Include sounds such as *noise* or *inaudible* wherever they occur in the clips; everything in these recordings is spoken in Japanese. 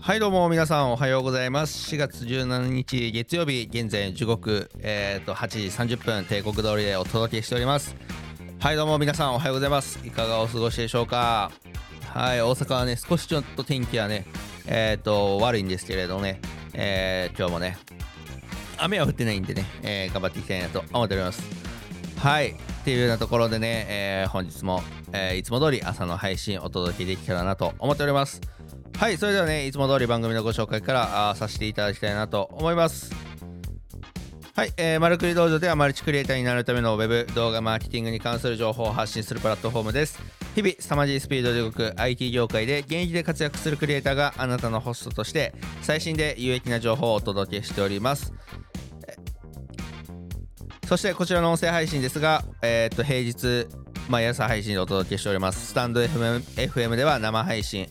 はいどうも皆さんおはようございます。4月17日月曜日現在時刻、えー、と8時30分帝国通りでお届けしております。はいどうも皆さんおはようございます。いかがお過ごしでしょうか？はい大阪はね少しちょっと天気はねえっ、ー、と悪いんですけれどね、えー、今日もね雨は降ってないんでね、えー、頑張っていきたいなと思っております。はい。っていうようなところでね、えー、本日も、えー、いつも通り朝の配信お届けできたらなと思っております。はい。それではねいつも通り番組のご紹介からあさせていただきたいなと思います。はい、えー、マルクリ道場ではマルチクリエイターになるためのウェブ動画マーケティングに関する情報を発信するプラットフォームです。日々凄まじいスピードで動く IT 業界で現役で活躍するクリエイターがあなたのホストとして最新で有益な情報をお届けしております。そしてこちらの音声配信ですが、えー、っと平日毎朝配信でお届けしておりますスタンド FM, FM では生配信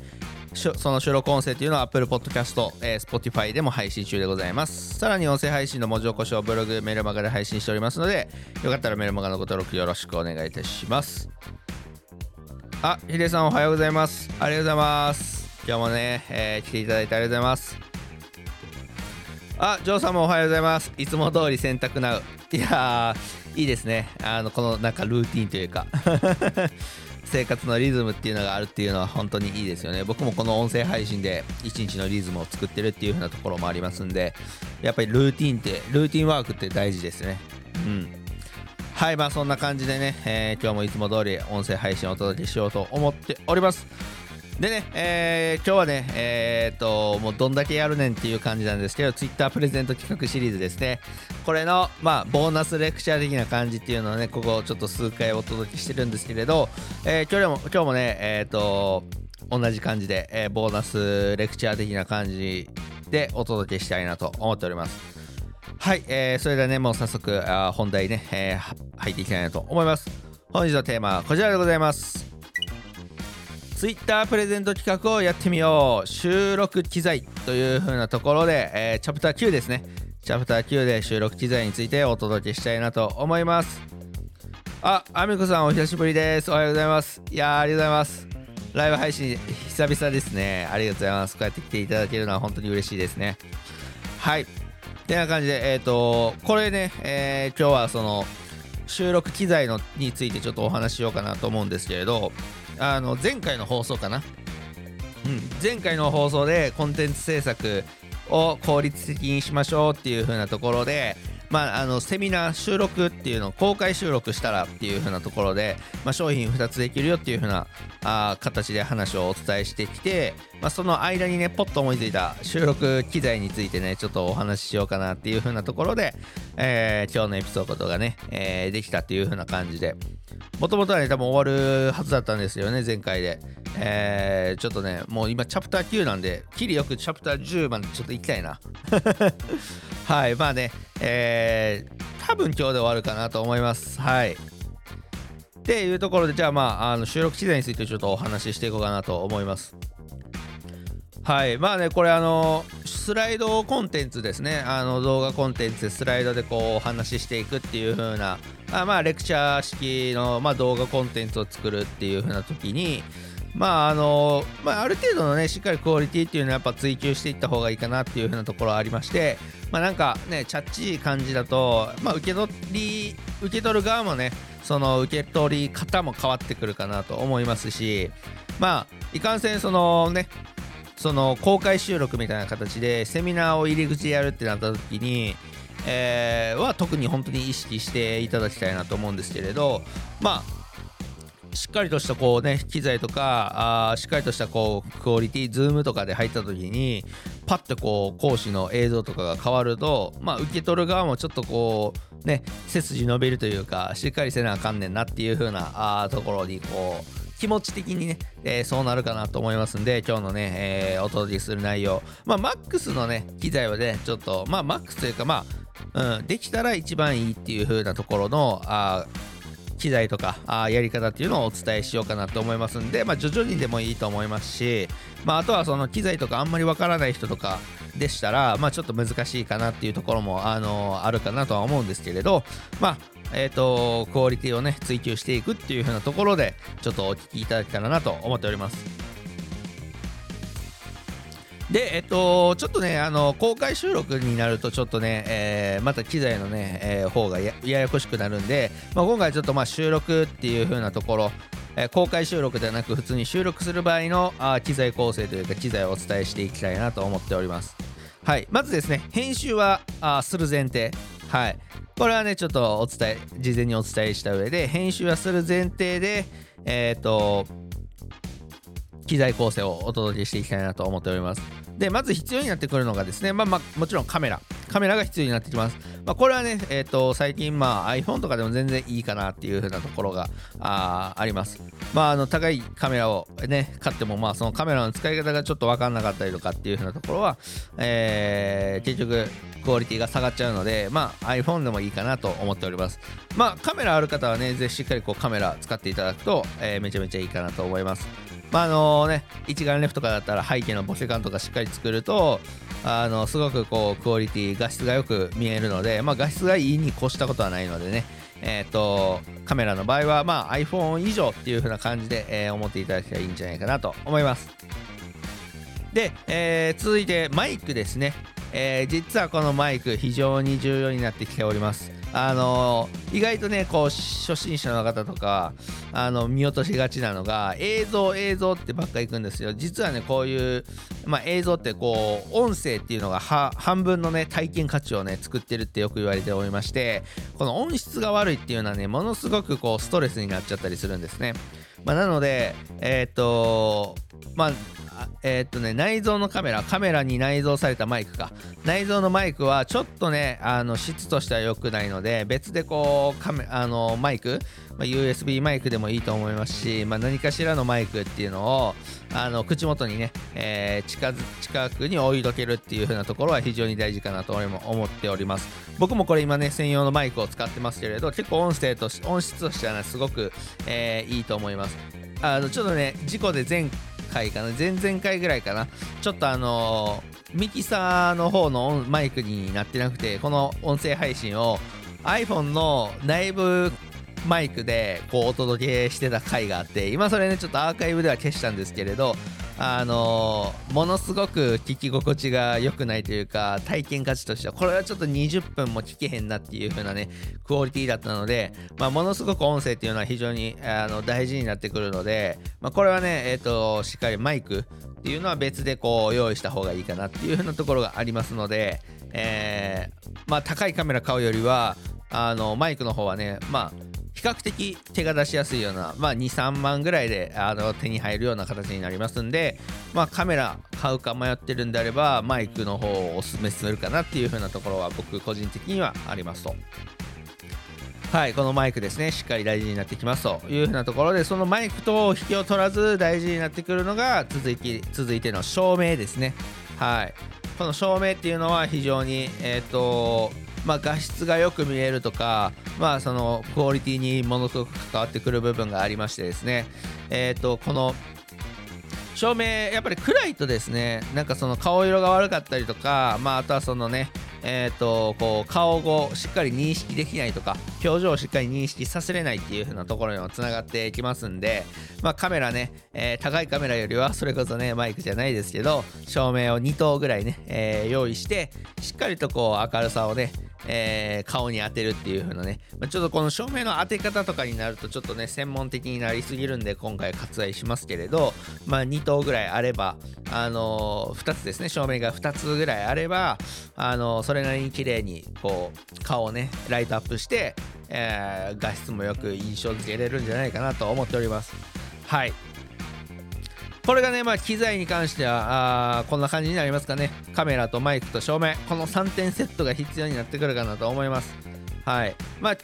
その収録音声というのは Apple Podcast、えー、Spotify でも配信中でございます。さらに音声配信の文字起こしをブログ、メルマガで配信しておりますので、よかったらメルマガのご登録よろしくお願いいたします。あ、ヒデさんおはようございます。ありがとうございます。今日もね、えー、来ていただいてありがとうございます。あ、ジョーさんもおはようございます。いつも通り洗濯なう。いやー、いいですね。あの、このなんかルーティンというか *laughs* 生活のリズムっていうのがあるっていうのは本当にいいですよね僕もこの音声配信で一日のリズムを作ってるっていう風なところもありますんでやっぱりルーティンってルーティンワークって大事ですねうんはいまあそんな感じでね、えー、今日もいつも通り音声配信をお届けしようと思っておりますでね、えー、今日はね、えー、っと、もうどんだけやるねんっていう感じなんですけど、Twitter プレゼント企画シリーズですね。これの、まあ、ボーナスレクチャー的な感じっていうのをね、ここちょっと数回お届けしてるんですけれど、えー、今日も、今日もね、え、っと、同じ感じで、えー、ボーナスレクチャー的な感じでお届けしたいなと思っております。はい、えー、それではね、もう早速、あ本題ね、えー、入っていきたいなと思います。本日のテーマはこちらでございます。Twitter プレゼント企画をやってみよう。収録機材という風なところで、えー、チャプター9ですね。チャプター9で収録機材についてお届けしたいなと思います。あ、あみこさんお久しぶりです。おはようございます。いやありがとうございます。ライブ配信久々ですね。ありがとうございます。こうやって来ていただけるのは本当に嬉しいですね。はい。てな感じでえっ、ー、とこれね、えー、今日はその収録機材のについてちょっとお話ししようかなと思うんですけれどあの前回の放送かな、うん、前回の放送でコンテンツ制作を効率的にしましょうっていう風なところでまあ、あのセミナー収録っていうのを公開収録したらっていう風なところで、まあ、商品2つできるよっていう風なあ形で話をお伝えしてきて、まあ、その間にねポッと思いついた収録機材についてねちょっとお話ししようかなっていう風なところで、えー、今日のエピソードがね、えー、できたっていう風な感じで。もともとはね多分終わるはずだったんですよね前回で、えー、ちょっとねもう今チャプター9なんできりよくチャプター10までちょっと行きたいな *laughs* はいまあねえー、多分今日で終わるかなと思います。はい。っていうところで、じゃあまあ、あの収録機材についてちょっとお話ししていこうかなと思います。はい。まあね、これあの、スライドコンテンツですね。あの動画コンテンツでスライドでこうお話ししていくっていう風な、あまあレクチャー式の、まあ、動画コンテンツを作るっていう風な時に、まああのまあ、ある程度のねしっかりクオリティっていうのはやっぱ追求していった方がいいかなっていう風なところはありましてまあなんかねチャッチー感じだとまあ受け取り受け取る側もねその受け取り方も変わってくるかなと思いますしまあいかんせんそのねその公開収録みたいな形でセミナーを入り口でやるってなった時にえー、は特に本当に意識していただきたいなと思うんですけれどまあしっかりとしたこうね機材とかあしっかりとしたこうクオリティズームとかで入った時にパッとこう講師の映像とかが変わるとまあ受け取る側もちょっとこうね背筋伸びるというかしっかりせなあかんねんなっていう風なあところにこう気持ち的にね、えー、そうなるかなと思いますんで、今日のね、えー、お届けする内容、まあ、マックスのね、機材はね、ちょっと、まあ、マックスというか、まあ、うん、できたら一番いいっていう風なところの、あ機材とかあやり方っていうのをお伝えしようかなと思いますんで、まあ、徐々にでもいいと思いますし、まあ、あとはその機材とかあんまりわからない人とかでしたら、まあ、ちょっと難しいかなっていうところも、あのー、あるかなとは思うんですけれど、まあえーと、クオリティをね追求していくっていう風なところでちょっとお聞きいただけたらなと思っております。で、えっと、ちょっとね、あの公開収録になると、ちょっとね、えー、また機材のね、えー、方がややこしくなるんで、まあ、今回ちょっとまあ収録っていう風なところ、えー、公開収録ではなく、普通に収録する場合のあ機材構成というか、機材をお伝えしていきたいなと思っております。はい、まずですね、編集はあする前提。はい、これはね、ちょっとお伝え、事前にお伝えした上で、編集はする前提で、えっ、ー、と、機材構成をお届けしていきたいなと思っております。で、まず必要になってくるのがですね、まあまあ、もちろんカメラ。カメラが必要になってきます。まあ、これはね、えっ、ー、と、最近、まあ、iPhone とかでも全然いいかなっていう風なところがああります。まあ、あの、高いカメラをね、買っても、まあ、そのカメラの使い方がちょっとわかんなかったりとかっていう風なところは、えー、結局、クオリティが下がっちゃうので、まあ、iPhone でもいいかなと思っております。まあ、カメラある方はね、ぜひしっかりこうカメラ使っていただくと、えー、めちゃめちゃいいかなと思います。まああのね、一眼レフとかだったら背景のボケ感とかしっかり作るとあのすごくこうクオリティ画質がよく見えるので、まあ、画質がいいに越したことはないのでね、えーと、カメラの場合は、まあ、iPhone 以上っていう風な感じで、えー、思っていただけたらいいんじゃないかなと思います。で、えー、続いてマイクですね、えー、実はこのマイク非常に重要になってきております。あの意外とねこう初心者の方とかあの見落としがちなのが映像映像ってばっかいくんですよ。実はねこういう、まあ、映像ってこう音声っていうのが半分のね体験価値をね作ってるってよく言われておりましてこの音質が悪いっていうのはねものすごくこうストレスになっちゃったりするんですね、まあ、なのでえっ、とまあえー、っとね、内蔵のカメラ、カメラに内蔵されたマイクか。内蔵のマイクはちょっとね、あの質としては良くないので、別でこう、カメあのマイク、まあ、USB マイクでもいいと思いますし、まあ、何かしらのマイクっていうのをあの口元にね、えー、近近くに置いとけるっていう風なところは非常に大事かなと俺も思っております僕もこれ今ね専用のマイクを使ってますけれど結構音声と音質としては、ね、すごく、えー、いいと思いますあのちょっとね事故で前回かな。前々回ぐらいかな。ちょっとあのー、ミキサーの方のマイクになってなくてこの音声配信を iPhone の内部マイクでこうお届けしてた回があって今それねちょっとアーカイブでは消したんですけれどあの、ものすごく聞き心地が良くないというか体験価値としてはこれはちょっと20分も聞けへんなっていう風なねクオリティだったので、まあ、ものすごく音声っていうのは非常にあの大事になってくるので、まあ、これはね、えーと、しっかりマイクっていうのは別でこう用意した方がいいかなっていう風なところがありますので、えー、まあ、高いカメラ買うよりはあのマイクの方はねまあ較的手が出しやすいような、まあ、23万ぐらいであの手に入るような形になりますんで、まあ、カメラ買うか迷ってるんであればマイクの方をおすすめするかなっていう風なところは僕個人的にはありますと。はい、このマイクですね、しっかり大事になってきますというふうなところで、そのマイクと引きを取らず大事になってくるのが続いて続いての照明ですね。はい、この照明っていうのは非常に、えっ、ー、とまあ、画質がよく見えるとか、まあ、そのクオリティにものすごく関わってくる部分がありましてですね、えー、とこの照明やっぱり暗いとですねなんかその顔色が悪かったりとか、まあ、あとはそのねえーと、こう顔をしっかり認識できないとか表情をしっかり認識させれないっていう風なところにもつながっていきますんで、まあ、カメラね、えー、高いカメラよりはそれこそねマイクじゃないですけど照明を2灯ぐらいね、えー、用意してしっかりとこう明るさをねえー、顔に当てるっていう風なね、まあ、ちょっとこの照明の当て方とかになるとちょっとね専門的になりすぎるんで今回割愛しますけれど、まあ、2灯ぐらいあれば、あのー、2つですね。照明が2つぐらいあれば、あのー、それなりに綺麗にこう顔をねライトアップして、えー、画質もよく印象付けれるんじゃないかなと思っております。はい。これがね、まあ、機材に関してはあこんな感じになりますかね。カメラとマイクと照明。この3点セットが必要になってくるかなと思います。はい。まあ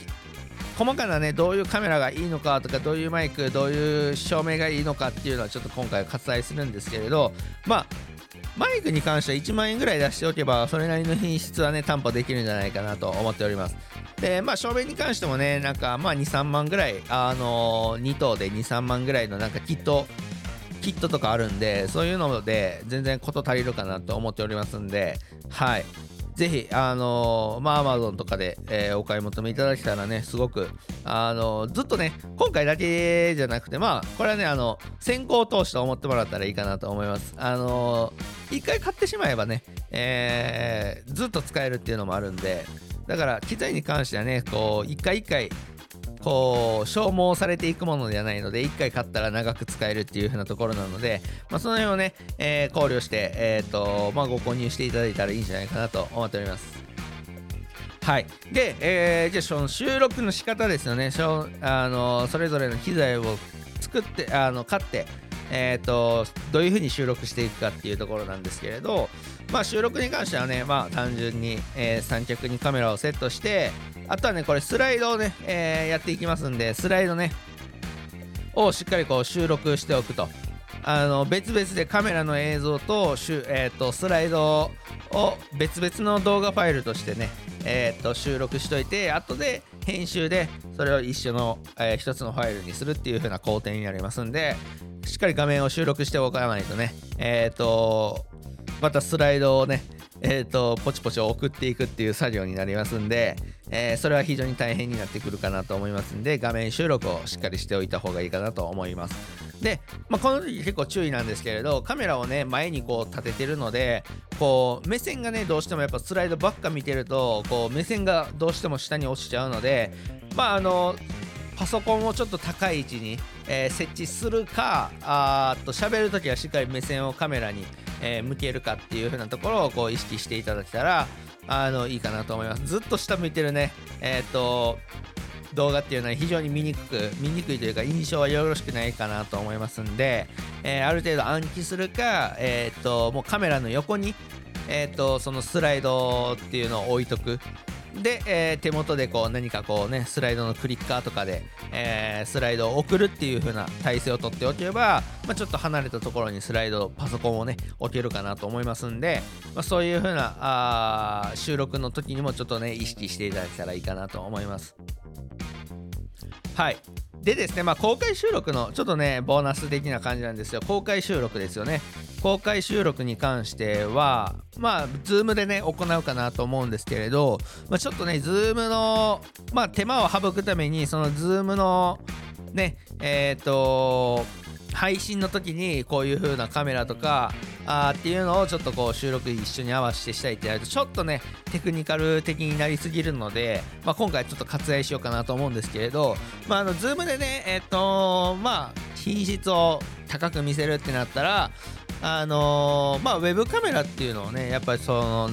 細かなねどういうカメラがいいのかとかどういうマイクどういう照明がいいのかっていうのはちょっと今回割愛するんですけれどまあマイクに関しては1万円ぐらい出しておけばそれなりの品質はね担保できるんじゃないかなと思っております。でまあ照明に関してもねなんかまあ23万ぐらいあのー、2等で23万ぐらいのなんかキットキットとかあるんでそういうので全然事足りるかなと思っておりますんではいぜひ、あのー、まあ、Amazon とかで、えー、お買い求めいただけたらね、すごく、あのー、ずっとね、今回だけじゃなくて、まあ、これはね、あの、先行投資と思ってもらったらいいかなと思います。あのー、一回買ってしまえばね、えー、ずっと使えるっていうのもあるんで、だから、機材に関してはね、こう、一回一回、こう消耗されていくものではないので1回買ったら長く使えるっていう風なところなので、まあ、その辺をね、えー、考慮して、えーとまあ、ご購入していただいたらいいんじゃないかなと思っております。はい、で、えー、じゃあその収録の仕方ですよねあのそれぞれの機材を作ってあの買ってえーと、どういうふうに収録していくかっていうところなんですけれど、まあ、収録に関してはね、まあ、単純に、えー、三脚にカメラをセットしてあとはねこれスライドをね、えー、やっていきますんでスライドねをしっかりこう収録しておくと。あの別々でカメラの映像と,、えーと、スライドを別々の動画ファイルとしてね、えーと、収録しといて後で編集でそれを一緒の、えー、一つのファイルにするっていう風な工程になりますんでしっかり画面を収録しておかないとねえっ、ー、とまたスライドをねえーと、ポチポチ送っていくっていう作業になりますんで、えー、それは非常に大変になってくるかなと思いますんで画面収録をしっかりしておいた方がいいかなと思います。で、まあ、この時結構注意なんですけれどカメラをね前にこう立ててるのでこう目線がねどうしてもやっぱスライドばっか見てるとこう目線がどうしても下に落ちちゃうのでまああのパソコンをちょっと高い位置に、えー、設置するかあと喋るときはしっかり目線をカメラにえー、向けるかっていう風なところをこう意識していただけたらあのいいかなと思います。ずっと下向いてるね。えっ、ー、と動画っていうのは非常に見にくく見にくいというか印象はよろしくないかなと思いますんで、えー、ある程度暗記するか、えーと、もうカメラの横に、えーとそのスライドっていうのを置いとく。で、えー、手元でこう何かこうねスライドのクリッカーとかで、えー、スライドを送るっていう風な体勢をとっておけば、まあ、ちょっと離れたところにスライドパソコンをね置けるかなと思いますんで、まあ、そういう風なあ収録の時にもちょっとね意識していただけたらいいかなと思います。はいでですね、まあ、公開収録のちょっとね、ボーナス的な感じなんですよ。公開収録ですよね。公開収録に関しては、まあ、ズームでね、行うかなと思うんですけれど、まあ、ちょっとね、Zoom の、まあ、手間を省くために、その Zoom の、ね、えっ、ー、と、配信の時にこういう風なカメラとかあっていうのをちょっとこう収録一緒に合わせてしたいってやるとちょっとねテクニカル的になりすぎるので、まあ、今回ちょっと割愛しようかなと思うんですけれど、まあ、あの Zoom でねえっ、とまあ品質を高く見せるってなったらあのー、まあウェブカメラっていうのをねやっぱりその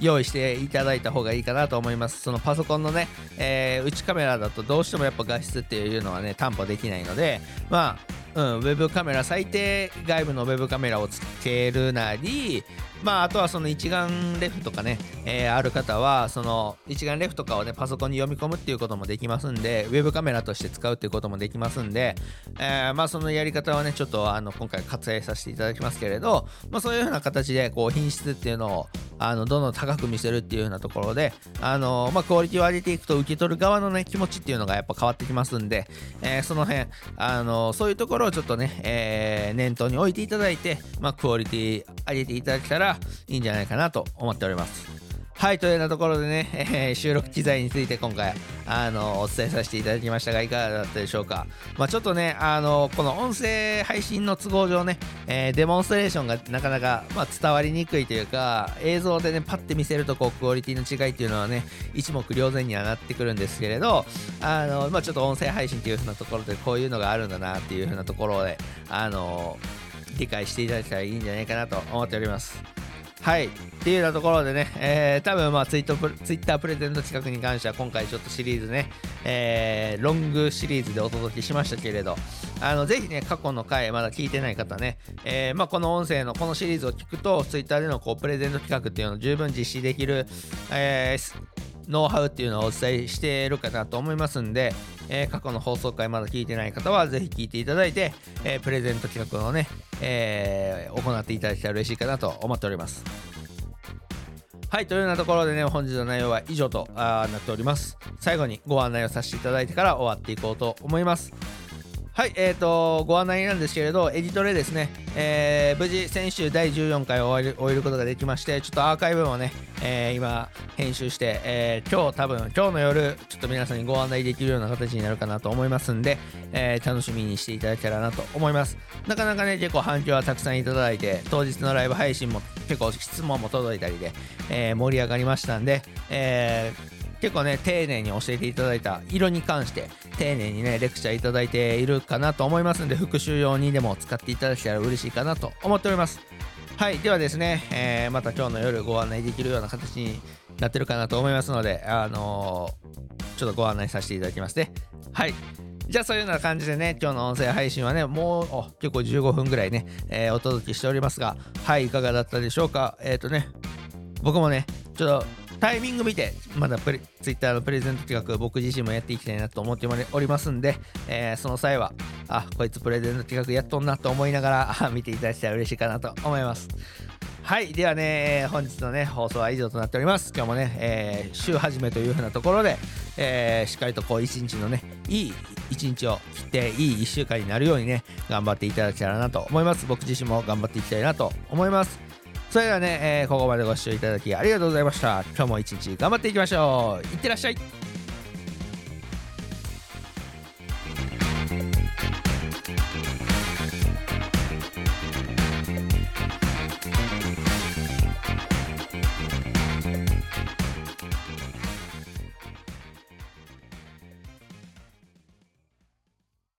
用意していただいた方がいいかなと思います。そのパソコンのね、えー、内カメラだとどうしてもやっぱ画質っていうのはね、担保できないので、まあ、うん、ウェブカメラ最低外部のウェブカメラをつけるなりまあ、あとはその一眼レフとかね、えー、ある方は、その一眼レフとかをね、パソコンに読み込むっていうこともできますんで、ウェブカメラとして使うっていうこともできますんで、えー、まあ、そのやり方はね、ちょっとあの今回割愛させていただきますけれど、まあ、そういう風な形で、こう、品質っていうのを、あの、どんどん高く見せるっていう風なところで、あの、まあ、クオリティを上げていくと、受け取る側のね、気持ちっていうのがやっぱ変わってきますんで、えー、その辺、あの、そういうところをちょっとね、えー、念頭に置いていただいて、まあ、クオリティ上げていただけたらいいんじゃないかなと思っております。はい、というようなところでね、えー、収録機材について今回、あの、お伝えさせていただきましたが、いかがだったでしょうか。まあ、ちょっとね、あの、この音声配信の都合上ね、えー、デモンストレーションがなかなか、まあ、伝わりにくいというか、映像でね、パッて見せると、こう、クオリティの違いっていうのはね、一目瞭然にはなってくるんですけれど、あの、まあ、ちょっと音声配信っていう風なところで、こういうのがあるんだなっていう風なところで、あの、理解していただけたらいいんじゃないかなと思っております。はい。っていうようなところでね、えー、多分まあツイートツイッタープレゼント企画に関しては今回ちょっとシリーズね、えー、ロングシリーズでお届けしましたけれど、あの、ぜひね、過去の回まだ聞いてない方ね、えー、まあこの音声のこのシリーズを聞くと、ツイッターでのこうプレゼント企画っていうのを十分実施できる、えー、ノウハウっていうのをお伝えしているかなと思いますんで、えー、過去の放送回まだ聞いてない方はぜひ聞いていただいて、えー、プレゼント企画をね、えー、行っていただけたら嬉しいかなと思っております。はい、というようなところでね、本日の内容は以上となっております。最後にご案内をさせていただいてから終わっていこうと思います。はい、えーと、ご案内なんですけれど、エディトレですね、えー、無事、先週第14回を終える終えることができまして、ちょっとアーカイブもね、えー、今、編集して、えー、今日多分、今日の夜、ちょっと皆さんにご案内できるような形になるかなと思いますんで、えー、楽しみにしていただけたらなと思います。なかなかね、結構反響はたくさんいただいて、当日のライブ配信も結構質問も届いたりで、え、盛り上がりましたんで、えー結構ね丁寧に教えていただいた色に関して丁寧にねレクチャーいただいているかなと思いますんで復習用にでも使っていただけたら嬉しいかなと思っております。はいではですね、えー、また今日の夜ご案内できるような形になってるかなと思いますのであのー、ちょっとご案内させていただきますね。はい。じゃあそういうような感じでね、今日の音声配信はね、もう結構15分ぐらいね、えー、お届けしておりますが、はい、いかがだったでしょうか？えっ、ー、とね、僕もね、ちょっとタイミング見て、まだプレ Twitter のプレゼント企画、僕自身もやっていきたいなと思っておりますんで、えー、その際は、あ、こいつプレゼント企画やっとんなと思いながら *laughs* 見ていただけたら嬉しいかなと思います。はい、ではね、本日のね、放送は以上となっております。今日もね、えー、週始めというふうなところで、えー、しっかりとこう、一日のね、いい一日を切って、いい一週間になるようにね、頑張っていただけたらなと思います。僕自身も頑張っていきたいなと思います。それではね、えー、ここまでご視聴いただきありがとうございました。今日も一日頑張っていきましょう。いってらっしゃい。